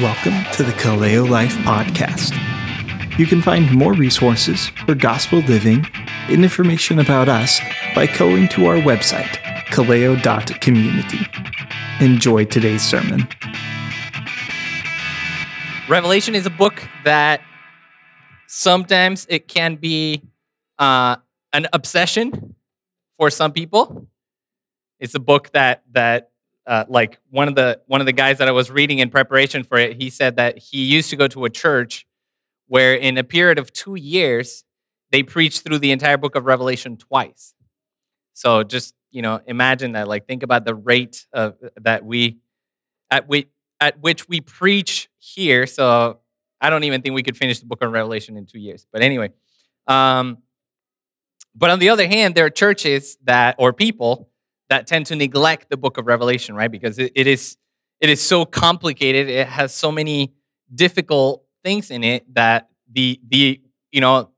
Welcome to the Kaleo Life Podcast. You can find more resources for gospel living and information about us by going to our website, kaleo.community. Enjoy today's sermon. Revelation is a book that sometimes it can be uh, an obsession for some people. It's a book that that uh, like one of the one of the guys that I was reading in preparation for it, he said that he used to go to a church where in a period of two years they preached through the entire book of Revelation twice. So just you know imagine that. Like think about the rate of that we at we at which we preach here. So I don't even think we could finish the book of Revelation in two years. But anyway, um, but on the other hand, there are churches that or people that tend to neglect the book of Revelation, right? Because it, it is it is so complicated. It has so many difficult things in it that the the you know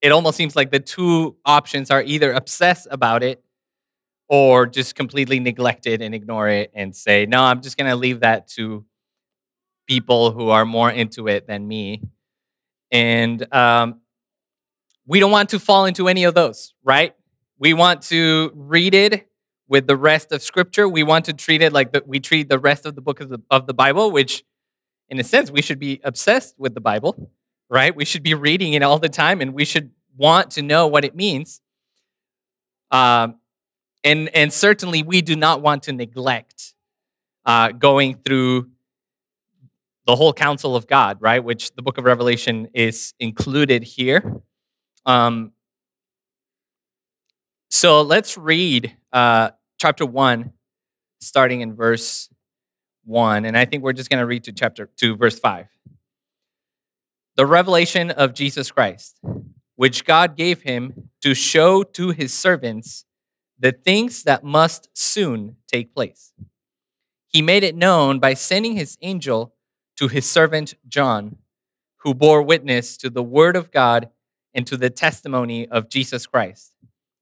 it almost seems like the two options are either obsess about it or just completely neglect it and ignore it and say, no, I'm just gonna leave that to people who are more into it than me. And um, we don't want to fall into any of those, right? We want to read it with the rest of Scripture. We want to treat it like the, we treat the rest of the book of the, of the Bible, which, in a sense, we should be obsessed with the Bible, right? We should be reading it all the time, and we should want to know what it means. Um, and and certainly, we do not want to neglect uh, going through the whole counsel of God, right? Which the book of Revelation is included here. Um, so let's read uh, chapter 1, starting in verse 1. And I think we're just going to read to chapter 2, verse 5. The revelation of Jesus Christ, which God gave him to show to his servants the things that must soon take place. He made it known by sending his angel to his servant John, who bore witness to the word of God and to the testimony of Jesus Christ,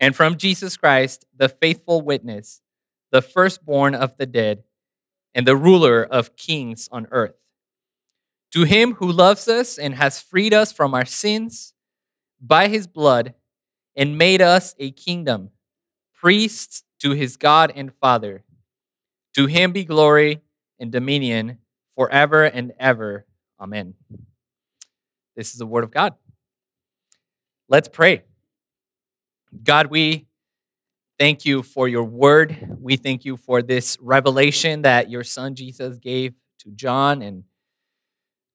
and from Jesus Christ, the faithful witness, the firstborn of the dead, and the ruler of kings on earth. To him who loves us and has freed us from our sins by his blood and made us a kingdom, priests to his God and Father. To him be glory and dominion forever and ever. Amen. This is the word of God. Let's pray. God, we thank you for your word. We thank you for this revelation that your son Jesus gave to John and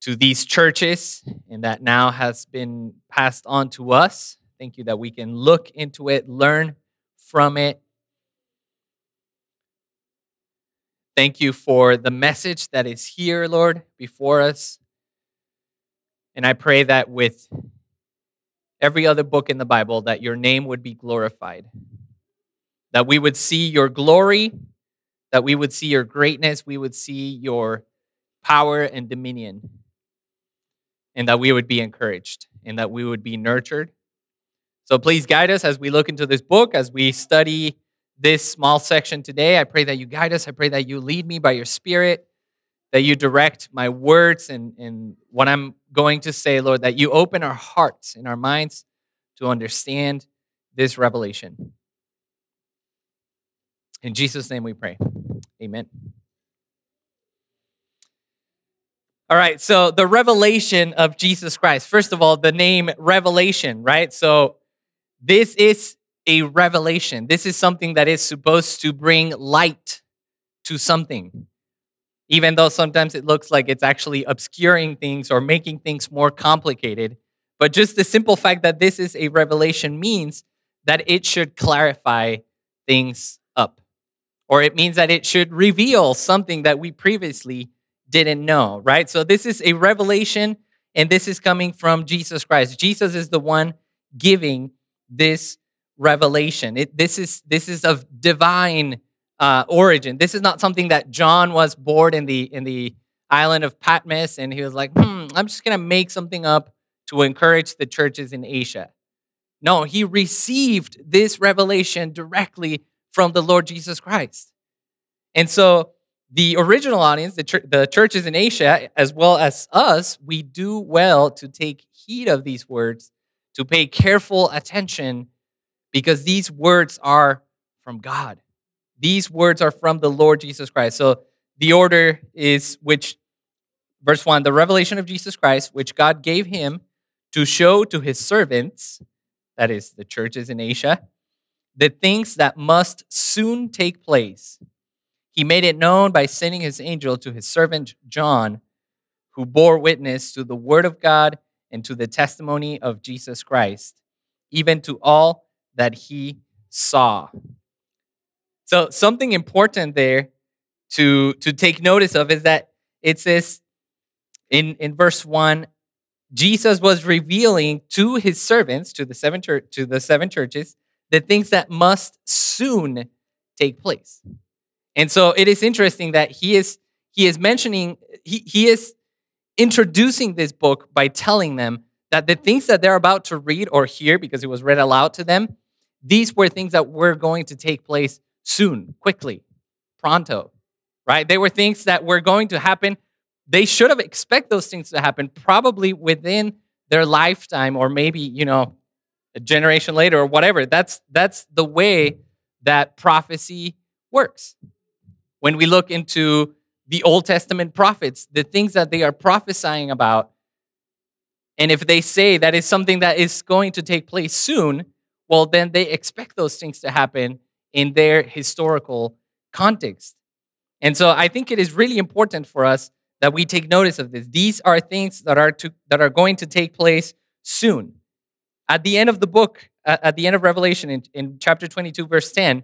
to these churches, and that now has been passed on to us. Thank you that we can look into it, learn from it. Thank you for the message that is here, Lord, before us. And I pray that with every other book in the Bible, that your name would be glorified, that we would see your glory, that we would see your greatness, we would see your power and dominion, and that we would be encouraged and that we would be nurtured. So please guide us as we look into this book, as we study this small section today. I pray that you guide us. I pray that you lead me by your spirit that you direct my words and, and what I'm going to say, Lord, that you open our hearts and our minds to understand this revelation. In Jesus' name we pray. Amen. All right, so the revelation of Jesus Christ. First of all, the name revelation, right? So this is a revelation. This is something that is supposed to bring light to something even though sometimes it looks like it's actually obscuring things or making things more complicated. But just the simple fact that this is a revelation means that it should clarify things up, or it means that it should reveal something that we previously didn't know, right? So this is a revelation, and this is coming from Jesus Christ. Jesus is the one giving this revelation. It, this is this is of divine uh, origin. This is not something that John was born in the in the island of Patmos, and he was like, "Hmm, I'm just gonna make something up to encourage the churches in Asia." No, he received this revelation directly from the Lord Jesus Christ, and so the original audience, the, ch- the churches in Asia, as well as us, we do well to take heed of these words, to pay careful attention, because these words are from God. These words are from the Lord Jesus Christ. So the order is which, verse 1, the revelation of Jesus Christ, which God gave him to show to his servants, that is, the churches in Asia, the things that must soon take place. He made it known by sending his angel to his servant John, who bore witness to the word of God and to the testimony of Jesus Christ, even to all that he saw. So something important there to, to take notice of is that it says in, in verse 1, Jesus was revealing to his servants, to the seven church, to the seven churches, the things that must soon take place. And so it is interesting that he is he is mentioning he, he is introducing this book by telling them that the things that they're about to read or hear because it was read aloud to them, these were things that were going to take place soon, quickly, pronto, right? They were things that were going to happen. They should have expect those things to happen probably within their lifetime or maybe, you know, a generation later or whatever. That's that's the way that prophecy works. When we look into the Old Testament prophets, the things that they are prophesying about, and if they say that is something that is going to take place soon, well, then they expect those things to happen in their historical context. And so I think it is really important for us that we take notice of this. These are things that are to, that are going to take place soon. At the end of the book, at the end of Revelation in, in chapter 22 verse 10,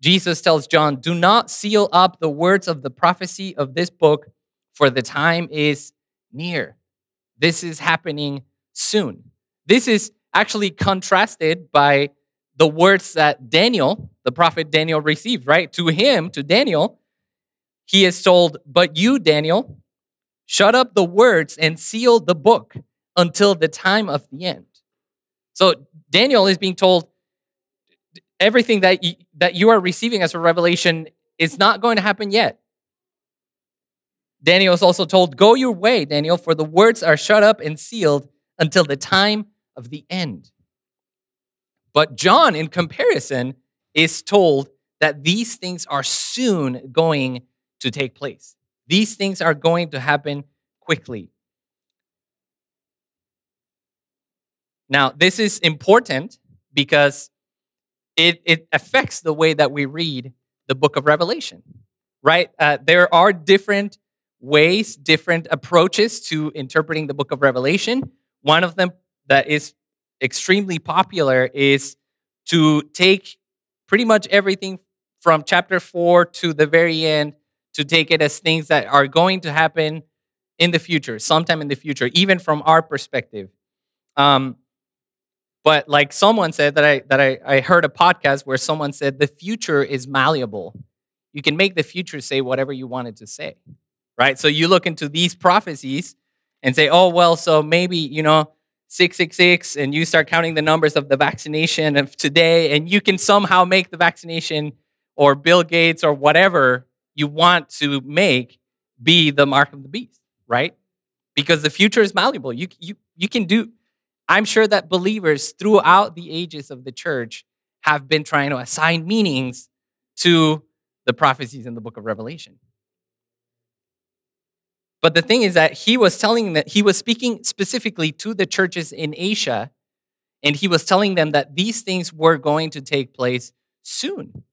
Jesus tells John, "Do not seal up the words of the prophecy of this book, for the time is near." This is happening soon. This is actually contrasted by the words that Daniel, the prophet Daniel, received, right? To him, to Daniel, he is told, But you, Daniel, shut up the words and seal the book until the time of the end. So Daniel is being told, everything that you, that you are receiving as a revelation is not going to happen yet. Daniel is also told, Go your way, Daniel, for the words are shut up and sealed until the time of the end. But John, in comparison, is told that these things are soon going to take place. These things are going to happen quickly. Now, this is important because it, it affects the way that we read the book of Revelation, right? Uh, there are different ways, different approaches to interpreting the book of Revelation. One of them that is extremely popular is to take pretty much everything from chapter four to the very end to take it as things that are going to happen in the future, sometime in the future, even from our perspective. Um, but like someone said that I that I, I heard a podcast where someone said the future is malleable. You can make the future say whatever you want it to say. Right? So you look into these prophecies and say, oh well, so maybe, you know, 666 and you start counting the numbers of the vaccination of today and you can somehow make the vaccination or Bill Gates or whatever you want to make be the mark of the beast, right? Because the future is malleable. You you you can do I'm sure that believers throughout the ages of the church have been trying to assign meanings to the prophecies in the book of Revelation. But the thing is that he was telling that he was speaking specifically to the churches in Asia, and he was telling them that these things were going to take place soon.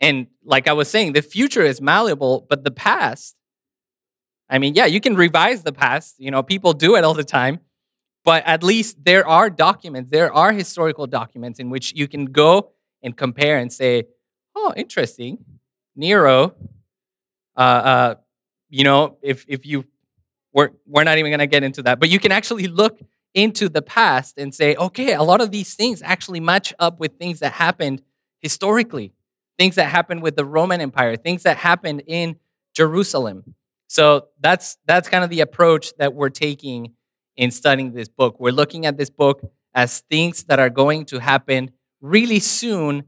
And like I was saying, the future is malleable, but the past, I mean, yeah, you can revise the past. You know, people do it all the time but at least there are documents, there are historical documents in which you can go and compare and say, oh, interesting. Nero uh, uh, you know, if if you we're we're not even to get into that, but you can actually look into the past and say, okay, a lot of these things actually match up with things that happened historically, things that happened with the Roman Empire, things that happened in Jerusalem. So that's that's kind of the approach that we're taking in studying this book. We're looking at this book as things that are going to happen really soon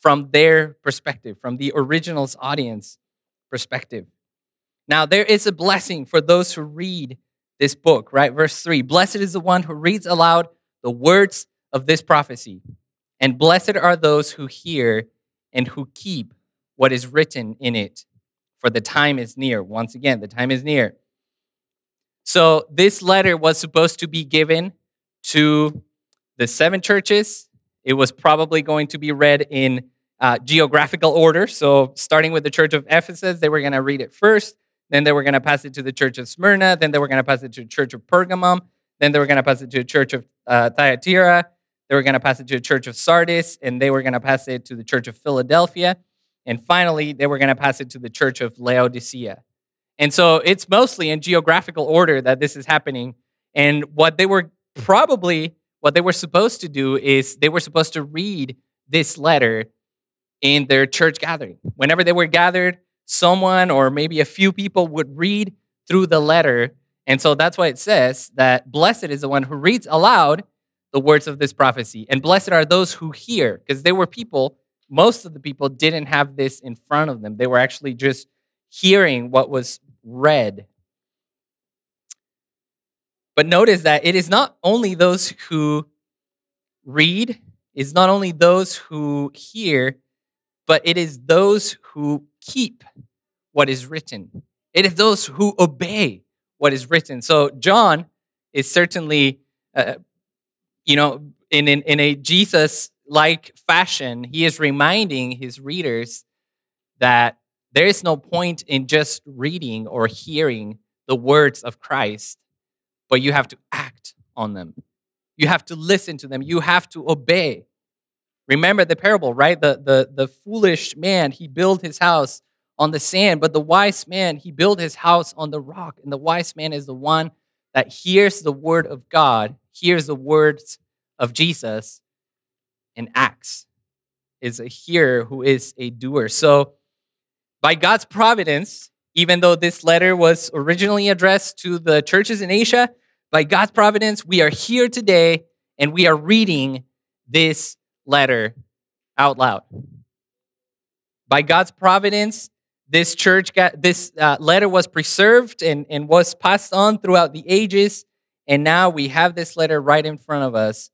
from their perspective, from the original's audience perspective. Now, there is a blessing for those who read this book, right? Verse 3 Blessed is the one who reads aloud the words of this prophecy, and blessed are those who hear and who keep what is written in it, for the time is near. Once again, the time is near. So, this letter was supposed to be given to the seven churches. It was probably going to be read in uh, geographical order. So, starting with the church of Ephesus, they were going to read it first. Then they were going to pass it to the church of Smyrna. Then they were going to pass it to the church of Pergamum. Then they were going to pass it to the church of uh, Thyatira. They were going to pass it to the church of Sardis. And they were going to pass it to the church of Philadelphia. And finally, they were going to pass it to the church of Laodicea. And so it's mostly in geographical order that this is happening. And what they were probably, what they were supposed to do is they were supposed to read this letter in their church gathering. Whenever they were gathered, someone or maybe a few people would read through the letter. And so that's why it says that blessed is the one who reads aloud the words of this prophecy. And blessed are those who hear, because there were people, most of the people didn't have this in front of them. They were actually just hearing what was read. But notice that it is not only those who read, it's not only those who hear, but it is those who keep what is written. It is those who obey what is written. So John is certainly, uh, you know, in, in, in a Jesus like fashion, he is reminding his readers that there is no point in just reading or hearing the words of Christ, but you have to act on them. You have to listen to them. You have to obey. Remember the parable, right? The, the, the foolish man, he built his house on the sand, but the wise man, he built his house on the rock. And the wise man is the one that hears the word of God, hears the words of Jesus, and acts. Is a hearer who is a doer. So, by God's providence, even though this letter was originally addressed to the churches in Asia, by God's providence, we are here today and we are reading this letter out loud. By God's providence, this church got this uh, letter was preserved and, and was passed on throughout the ages. And now we have this letter right in front of us.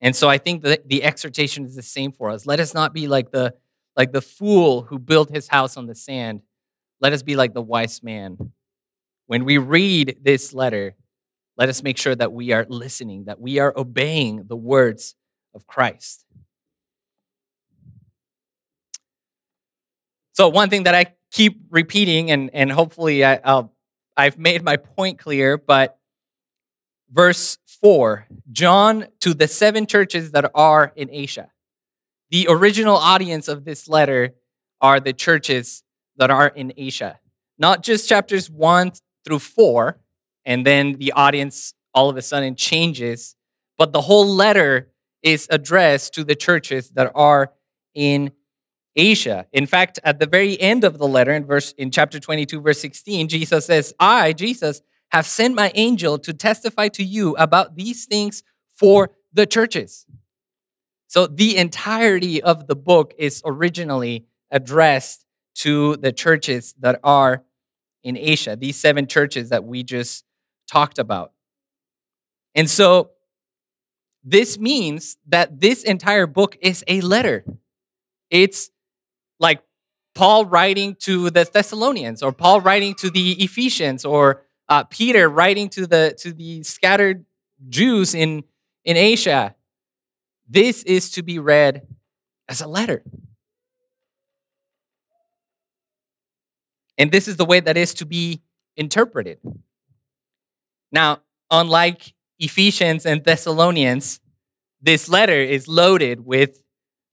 And so I think that the exhortation is the same for us. Let us not be like the like the fool who built his house on the sand. Let us be like the wise man. When we read this letter, let us make sure that we are listening, that we are obeying the words of Christ. So, one thing that I keep repeating, and, and hopefully I, I'll, I've made my point clear, but verse 4 John to the seven churches that are in Asia. The original audience of this letter are the churches that are in Asia, not just chapters 1 through 4, and then the audience all of a sudden changes, but the whole letter is addressed to the churches that are in Asia. In fact, at the very end of the letter, in verse in chapter 22, verse 16, Jesus says, I, Jesus, have sent my angel to testify to you about these things for the churches. So the entirety of the book is originally addressed to the churches that are in Asia, these seven churches that we just talked about. And so this means that this entire book is a letter. It's like Paul writing to the Thessalonians, or Paul writing to the Ephesians, or uh, Peter writing to the to the scattered Jews in in Asia. This is to be read as a letter. And this is the way that is to be interpreted. Now, unlike Ephesians and Thessalonians, this letter is loaded with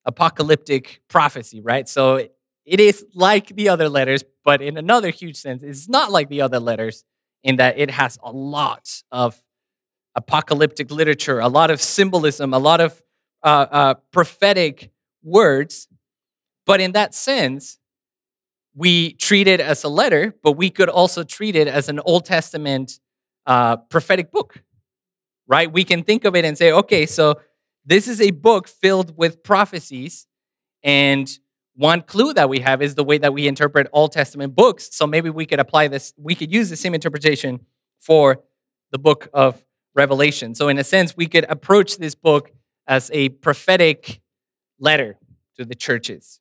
apocalyptic prophecy, right? So it is like the other letters, but in another huge sense, it's not like the other letters in that it has a lot of apocalyptic literature, a lot of symbolism, a lot of uh, uh, prophetic words. But in that sense, we treat it as a letter, but we could also treat it as an Old Testament uh, prophetic book, right? We can think of it and say, okay, so this is a book filled with prophecies. And one clue that we have is the way that we interpret Old Testament books. So maybe we could apply this, we could use the same interpretation for the book of Revelation. So, in a sense, we could approach this book as a prophetic letter to the churches.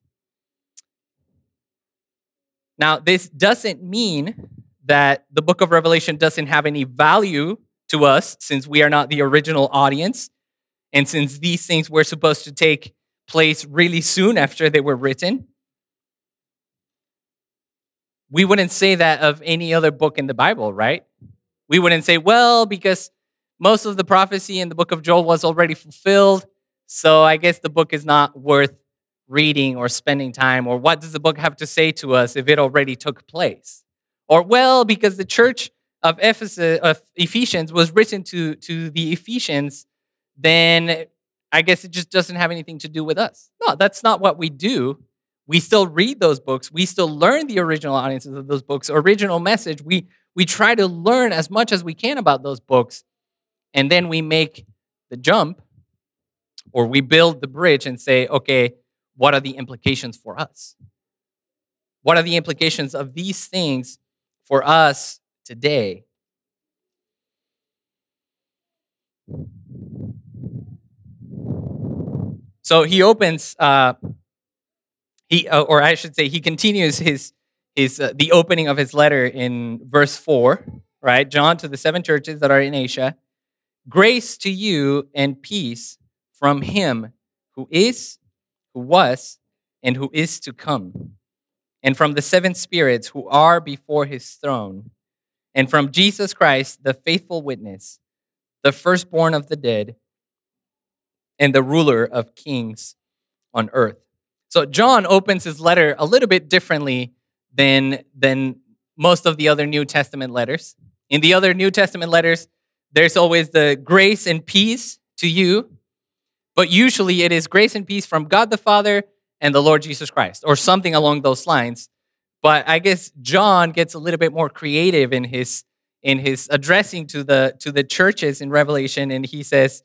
Now, this doesn't mean that the book of Revelation doesn't have any value to us since we are not the original audience. And since these things were supposed to take place really soon after they were written, we wouldn't say that of any other book in the Bible, right? We wouldn't say, well, because most of the prophecy in the book of Joel was already fulfilled, so I guess the book is not worth reading or spending time? Or what does the book have to say to us if it already took place? Or, well, because the church of Ephesus, of Ephesians was written to, to the Ephesians, then I guess it just doesn't have anything to do with us. No, that's not what we do. We still read those books. We still learn the original audiences of those books, original message. We, we try to learn as much as we can about those books. And then we make the jump or we build the bridge and say, okay, what are the implications for us? What are the implications of these things for us today? So he opens, uh, he uh, or I should say, he continues his his uh, the opening of his letter in verse four, right? John to the seven churches that are in Asia, grace to you and peace from him who is who was, and who is to come, and from the seven spirits who are before his throne, and from Jesus Christ, the faithful witness, the firstborn of the dead, and the ruler of kings on earth. So John opens his letter a little bit differently than, than most of the other New Testament letters. In the other New Testament letters, there's always the grace and peace to you but usually it is grace and peace from God the Father and the Lord Jesus Christ, or something along those lines. But I guess John gets a little bit more creative in his in his addressing to the to the churches in Revelation, and he says,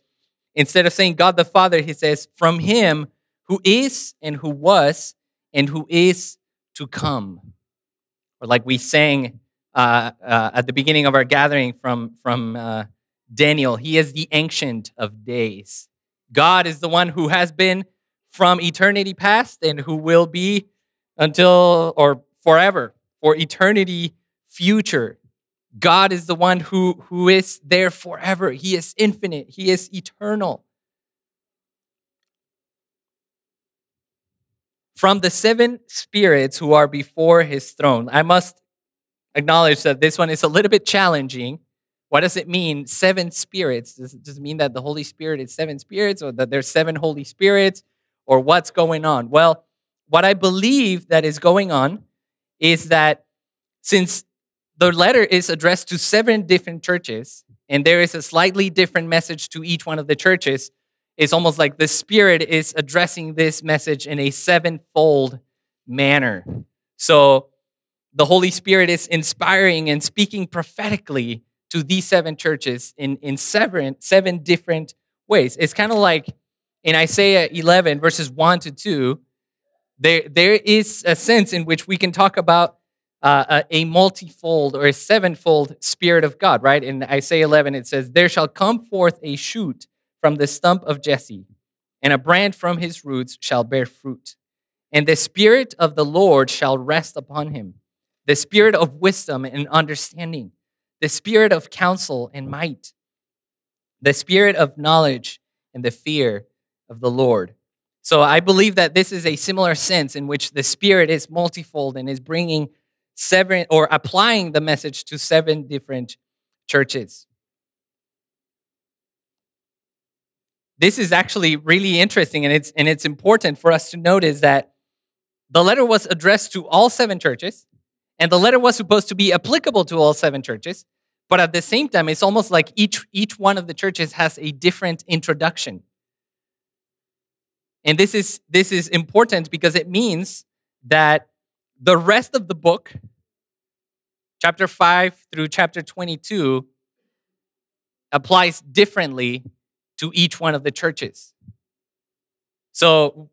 instead of saying God the Father, he says, from him who is and who was and who is to come. Or like we sang uh, uh, at the beginning of our gathering from, from uh, Daniel, he is the ancient of days. God is the one who has been from eternity past and who will be until or forever, for eternity future. God is the one who, who is there forever. He is infinite, He is eternal. From the seven spirits who are before His throne, I must acknowledge that this one is a little bit challenging what does it mean, seven spirits? Does it just mean that the Holy Spirit is seven spirits or that there's seven Holy Spirits or what's going on? Well, what I believe that is going on is that since the letter is addressed to seven different churches and there is a slightly different message to each one of the churches, it's almost like the Spirit is addressing this message in a sevenfold manner. So the Holy Spirit is inspiring and speaking prophetically to these seven churches in, in seven, seven different ways. It's kind of like in Isaiah 11, verses 1 to 2, there, there is a sense in which we can talk about uh, a, multifold or a sevenfold Spirit of God, right? In Isaiah 11, it says, There shall come forth a shoot from the stump of Jesse, and a branch from his roots shall bear fruit. And the Spirit of the Lord shall rest upon him, the Spirit of wisdom and understanding the spirit of counsel and might, the spirit of knowledge and the fear of the Lord. So I believe that this is a similar sense in which the spirit is multifold and is bringing seven or applying the message to seven different churches. This is actually really interesting and it's and it's important for us to notice that the letter was addressed to all seven churches, and the letter was supposed to be applicable to all seven churches. But at the same time, it's almost like each, each one of the churches has a different introduction. And this is, this is important because it means that the rest of the book, chapter 5 through chapter 22, applies differently to each one of the churches. So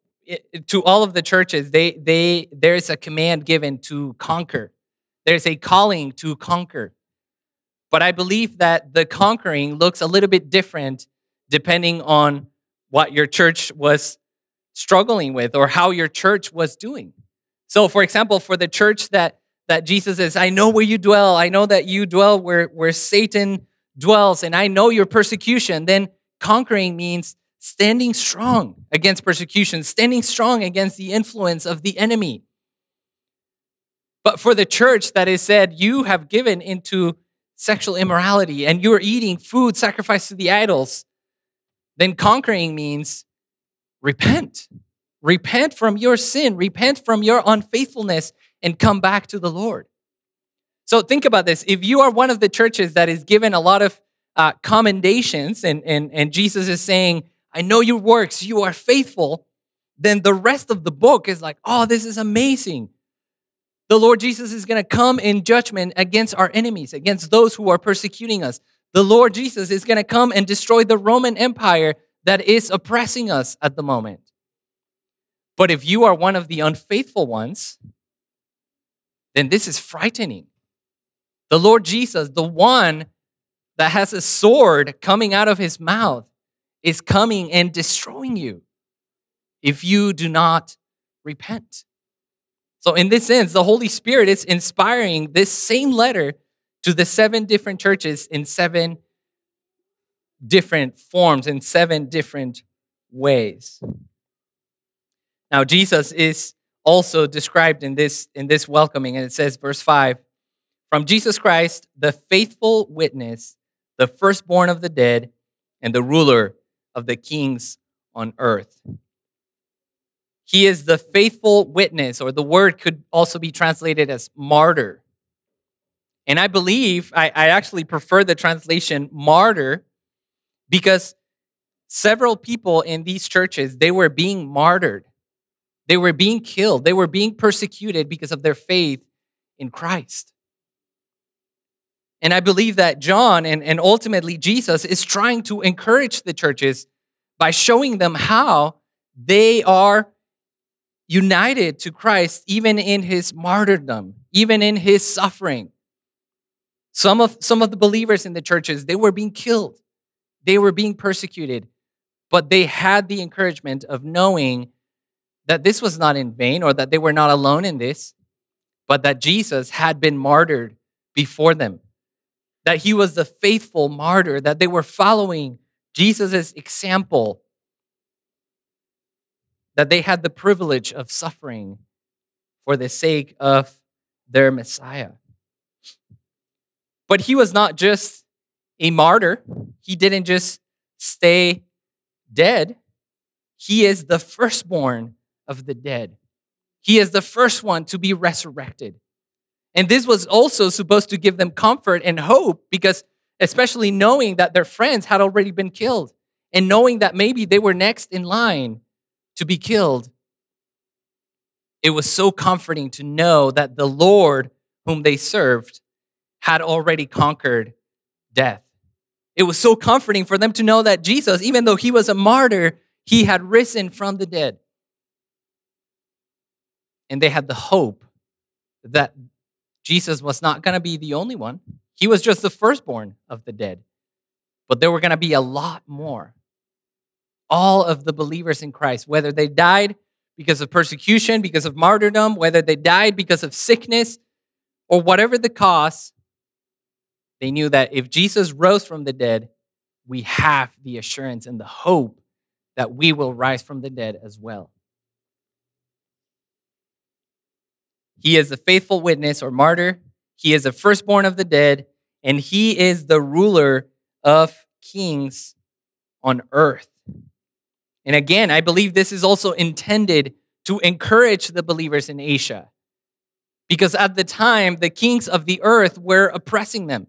to all of the churches, they, they, there's a command given to conquer. There's a calling to conquer. But I believe that the conquering looks a little bit different depending on what your church was struggling with or how your church was doing. So, for example, for the church that that Jesus says, I know where you dwell. I know that you dwell where, where Satan dwells, and I know your persecution. Then conquering means standing strong against persecution, standing strong against the influence of the enemy. But for the church that is said, you have given into sexual immorality and you are eating food sacrificed to the idols, then conquering means repent. Repent from your sin, repent from your unfaithfulness, and come back to the Lord. So think about this. If you are one of the churches that is given a lot of uh, commendations, and, and, and Jesus is saying, I know your works, you are faithful, then the rest of the book is like, oh, this is amazing. The Lord Jesus is going to come in judgment against our enemies, against those who are persecuting us. The Lord Jesus is going to come and destroy the Roman Empire that is oppressing us at the moment. But if you are one of the unfaithful ones, then this is frightening. The Lord Jesus, the one that has a sword coming out of his mouth, is coming and destroying you if you do not repent. So, in this sense, the Holy Spirit is inspiring this same letter to the seven different churches in seven different forms, in seven different ways. Now, Jesus is also described in this, in this welcoming, and it says, verse 5 From Jesus Christ, the faithful witness, the firstborn of the dead, and the ruler of the kings on earth. He is the faithful witness, or the word could also be translated as martyr. And I believe, I, I actually prefer the translation martyr because several people in these churches, they were being martyred. They were being killed. They were being persecuted because of their faith in Christ. And I believe that John and, and ultimately Jesus is trying to encourage the churches by showing them how they are united to Christ even in his martyrdom, even in his suffering. Some of, some of the believers in the churches, they were being killed, they were being persecuted, but they had the encouragement of knowing that this was not in vain or that they were not alone in this, but that Jesus had been martyred before them that he was the faithful martyr, that they were following Jesus' example, that they had the privilege of suffering for the sake of their Messiah. But he was not just a martyr, he didn't just stay dead. He is the firstborn of the dead. He is the first one to be resurrected. And this was also supposed to give them comfort and hope because, especially knowing that their friends had already been killed and knowing that maybe they were next in line to be killed, it was so comforting to know that the Lord whom they served had already conquered death. It was so comforting for them to know that Jesus, even though he was a martyr, he had risen from the dead. And they had the hope that Jesus was not going to be the only one. He was just the firstborn of the dead. But there were going to be a lot more. All of the believers in Christ, whether they died because of persecution, because of martyrdom, whether they died because of sickness, or whatever the cause, they knew that if Jesus rose from the dead, we have the assurance and the hope that we will rise from the dead as well. He is a faithful witness or martyr. He is the firstborn of the dead, and he is the ruler of kings on earth. And again, I believe this is also intended to encourage the believers in Asia. Because at the time, the kings of the earth were oppressing them.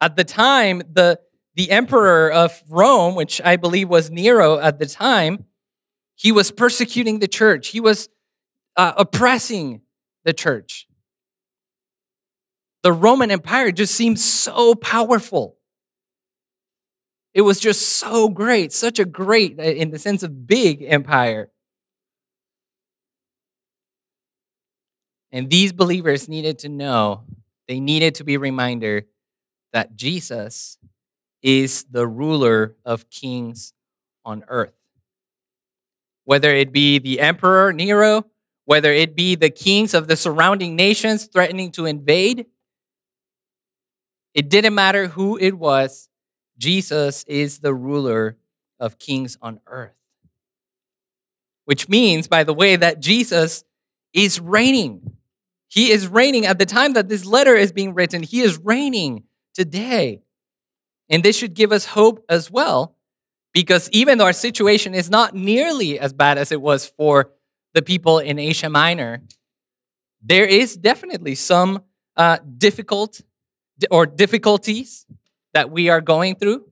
At the time, the, the emperor of Rome, which I believe was Nero at the time, he was persecuting the church. He was uh, oppressing the church. The Roman Empire just seemed so powerful. It was just so great, such a great, uh, in the sense of big empire. And these believers needed to know, they needed to be reminded that Jesus is the ruler of kings on earth. Whether it be the emperor Nero, whether it be the kings of the surrounding nations threatening to invade, it didn't matter who it was, Jesus is the ruler of kings on earth. Which means, by the way, that Jesus is reigning. He is reigning at the time that this letter is being written. He is reigning today. And this should give us hope as well, because even though our situation is not nearly as bad as it was for the people in Asia Minor, there is definitely some uh, difficult or difficulties that we are going through.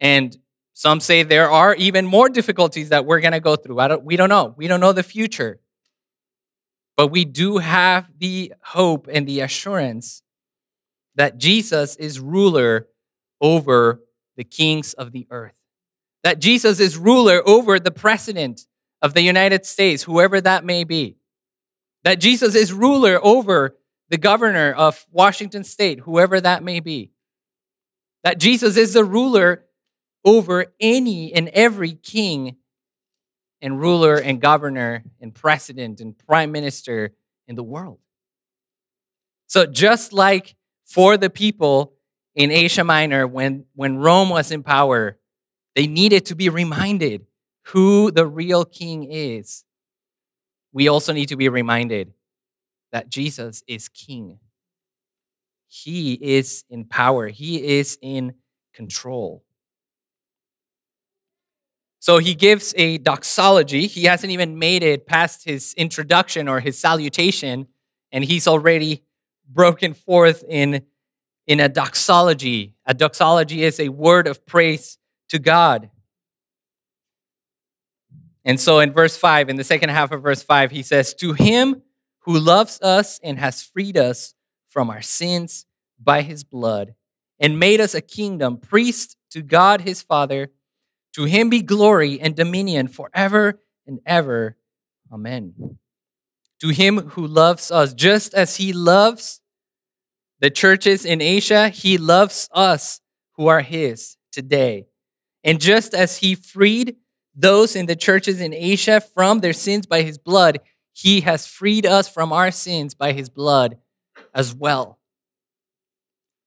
And some say there are even more difficulties that we're going to go through. I don't, we don't know. We don't know the future. But we do have the hope and the assurance that Jesus is ruler over the kings of the earth. That Jesus is ruler over the president of the United States, whoever that may be. That Jesus is ruler over the governor of Washington state, whoever that may be. That Jesus is the ruler over any and every king and ruler and governor and president and prime minister in the world. So, just like for the people in Asia Minor, when, when Rome was in power, they needed to be reminded who the real king is. We also need to be reminded that Jesus is king. He is in power, he is in control. So he gives a doxology. He hasn't even made it past his introduction or his salutation, and he's already broken forth in, in a doxology. A doxology is a word of praise to God. And so in verse 5, in the second half of verse 5, he says, To him who loves us and has freed us from our sins by his blood and made us a kingdom, priest to God his Father. To him be glory and dominion forever and ever. Amen. To him who loves us, just as he loves the churches in Asia, he loves us who are his today. And just as he freed those in the churches in Asia from their sins by his blood, he has freed us from our sins by his blood as well.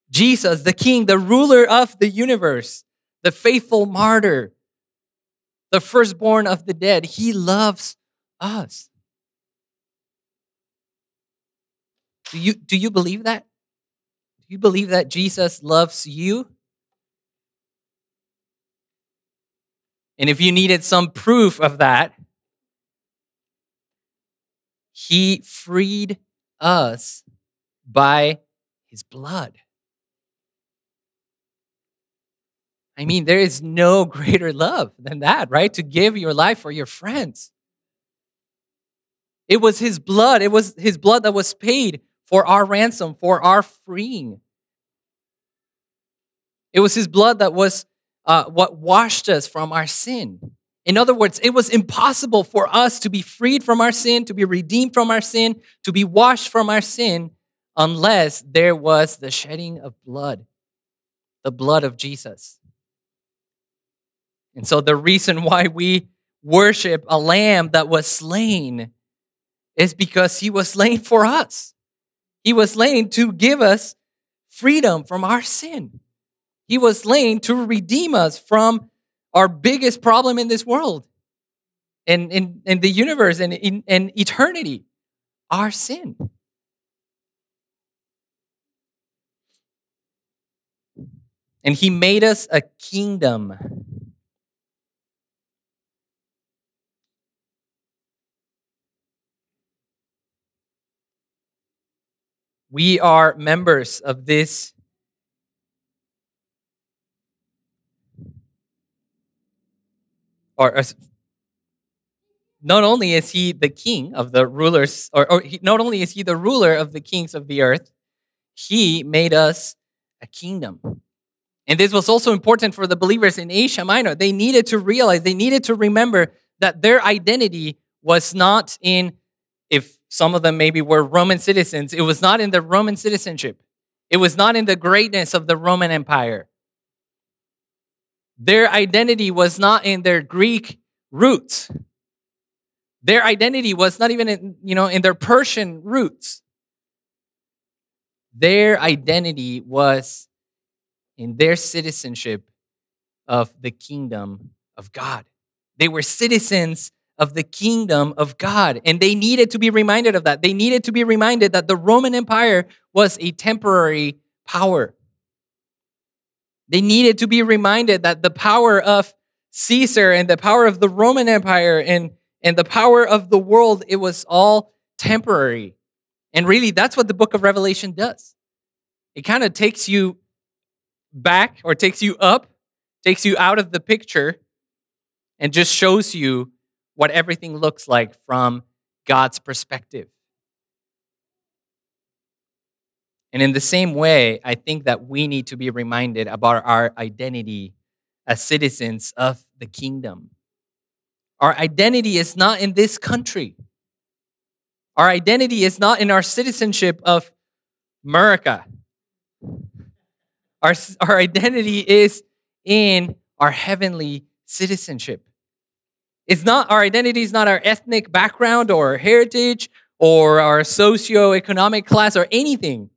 Jesus, the King, the ruler of the universe, the faithful martyr, the firstborn of the dead. He loves us. Do you, do you believe that? Do you believe that Jesus loves you? And if you needed some proof of that, he freed us by his blood. I mean, there is no greater love than that, right? To give your life for your friends. It was his blood, it was his blood that was paid for our ransom, for our freeing. It was his blood that was uh, what washed us from our sin. In other words, it was impossible for us to be freed from our sin, to be redeemed from our sin, to be washed from our sin, unless there was the shedding of blood, the blood of Jesus. And so the reason why we worship a lamb that was slain is because he was slain for us. He was slain to give us freedom from our sin. He was slain to redeem us from our biggest problem in this world and in, in the universe and in, in eternity our sin. And he made us a kingdom. We are members of this or not only is he the king of the rulers, or, or he, not only is he the ruler of the kings of the earth, he made us a kingdom. And this was also important for the believers in Asia Minor. They needed to realize, they needed to remember that their identity was not in, if some of them maybe were Roman citizens, it was not in the Roman citizenship. It was not in the greatness of the Roman Empire. Their identity was not in their Greek roots. Their identity was not even in, you know, in their Persian roots. Their identity was in their citizenship of the kingdom of God. They were citizens of the kingdom of God, and they needed to be reminded of that. They needed to be reminded that the Roman Empire was a temporary power. They needed to be reminded that the power of Caesar and the power of the Roman Empire and, and the power of the world, it was all temporary. And really, that's what the book of Revelation does. It kind of takes you back or takes you up, takes you out of the picture, and just shows you what everything looks like from God's perspective. And in the same way, I think that we need to be reminded about our identity as citizens of the kingdom. Our identity is not in this country. Our identity is not in our citizenship of America. Our, our identity is in our heavenly citizenship. It's not our identity is not our ethnic background or heritage or our socioeconomic class or anything.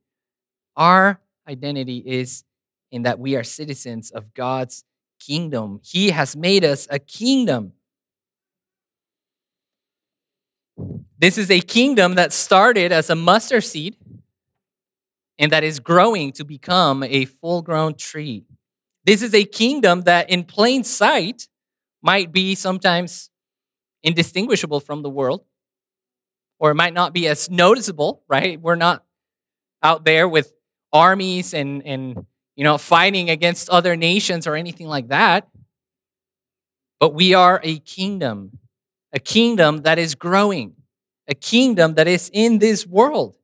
Our identity is in that we are citizens of God's kingdom. He has made us a kingdom. This is a kingdom that started as a mustard seed and that is growing to become a full grown tree. This is a kingdom that, in plain sight, might be sometimes indistinguishable from the world, or it might not be as noticeable, right? We're not out there with armies and, and you know, fighting against other nations or anything like that. But we are a kingdom, a kingdom that is growing, a kingdom that is in this world.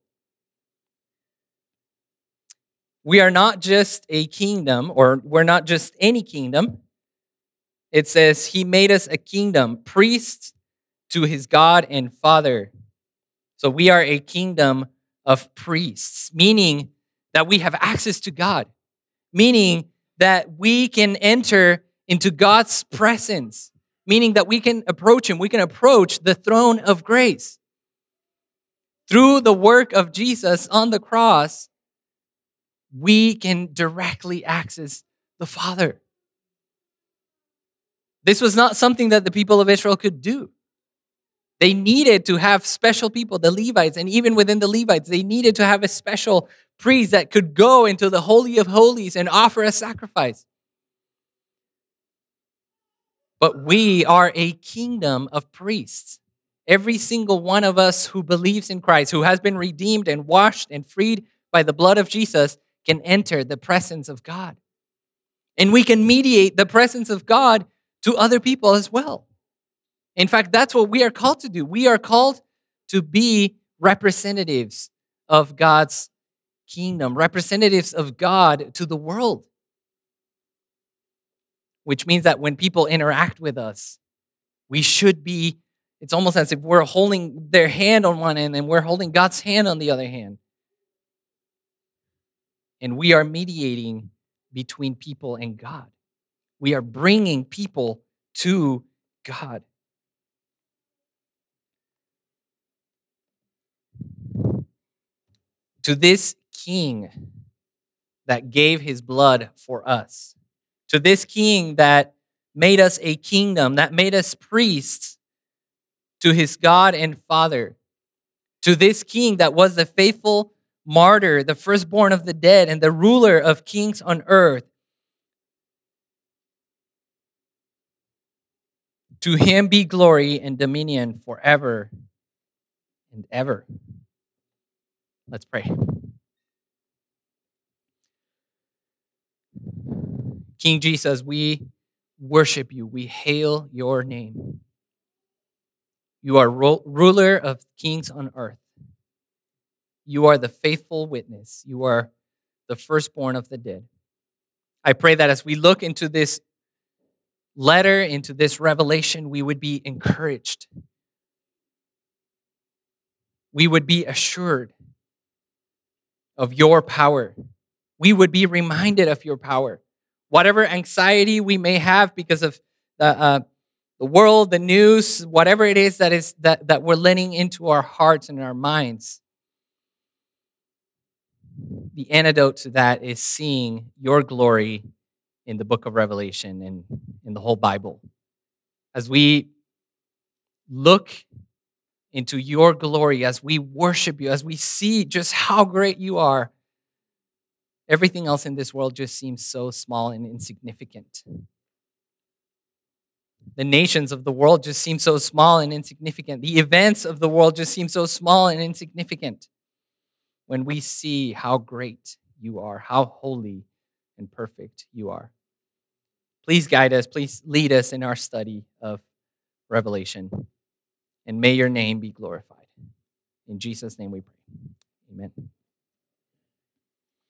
We are not just a kingdom, or we're not just any kingdom. It says, He made us a kingdom, priests to his God and Father. So we are a kingdom of priests, meaning that we have access to God, meaning that we can enter into God's presence, meaning that we can approach Him, we can approach the throne of grace. Through the work of Jesus on the cross, we can directly access the Father. This was not something that the people of Israel could do. They needed to have special people, the Levites, and even within the Levites, they needed to have a special priest that could go into the Holy of Holies and offer a sacrifice. But we are a kingdom of priests. Every single one of us who believes in Christ, who has been redeemed and washed and freed by the blood of Jesus, can enter the presence of God. And we can mediate the presence of God to other people as well. In fact, that's what we are called to do. We are called to be representatives of God's kingdom, representatives of God to the world. Which means that when people interact with us, we should be, it's almost as if we're holding their hand on one end and we're holding God's hand on the other hand. And we are mediating between people and God. We are bringing people to God. To this king that gave his blood for us, to this king that made us a kingdom, that made us priests to his God and Father, to this king that was the faithful martyr, the firstborn of the dead, and the ruler of kings on earth. To him be glory and dominion forever and ever. Let's pray. King Jesus, we worship you. We hail your name. You are ro- ruler of kings on earth. You are the faithful witness. You are the firstborn of the dead. I pray that as we look into this letter, into this revelation, we would be encouraged. We would be assured of your power. We would be reminded of your power. Whatever anxiety we may have because of the, uh, the world, the news, whatever it is that is that, that we're letting into our hearts and our minds. The antidote to that is seeing your glory in the book of Revelation and in the whole Bible. As we look into your glory, as we worship you, as we see just how great you are, everything else in this world just seems so small and insignificant. The nations of the world just seem so small and insignificant. The events of the world just seem so small and insignificant when we see how great you are, how holy and perfect you are. Please guide us, please lead us in our study of Revelation, and may your name be glorified. In Jesus' name we pray. Amen.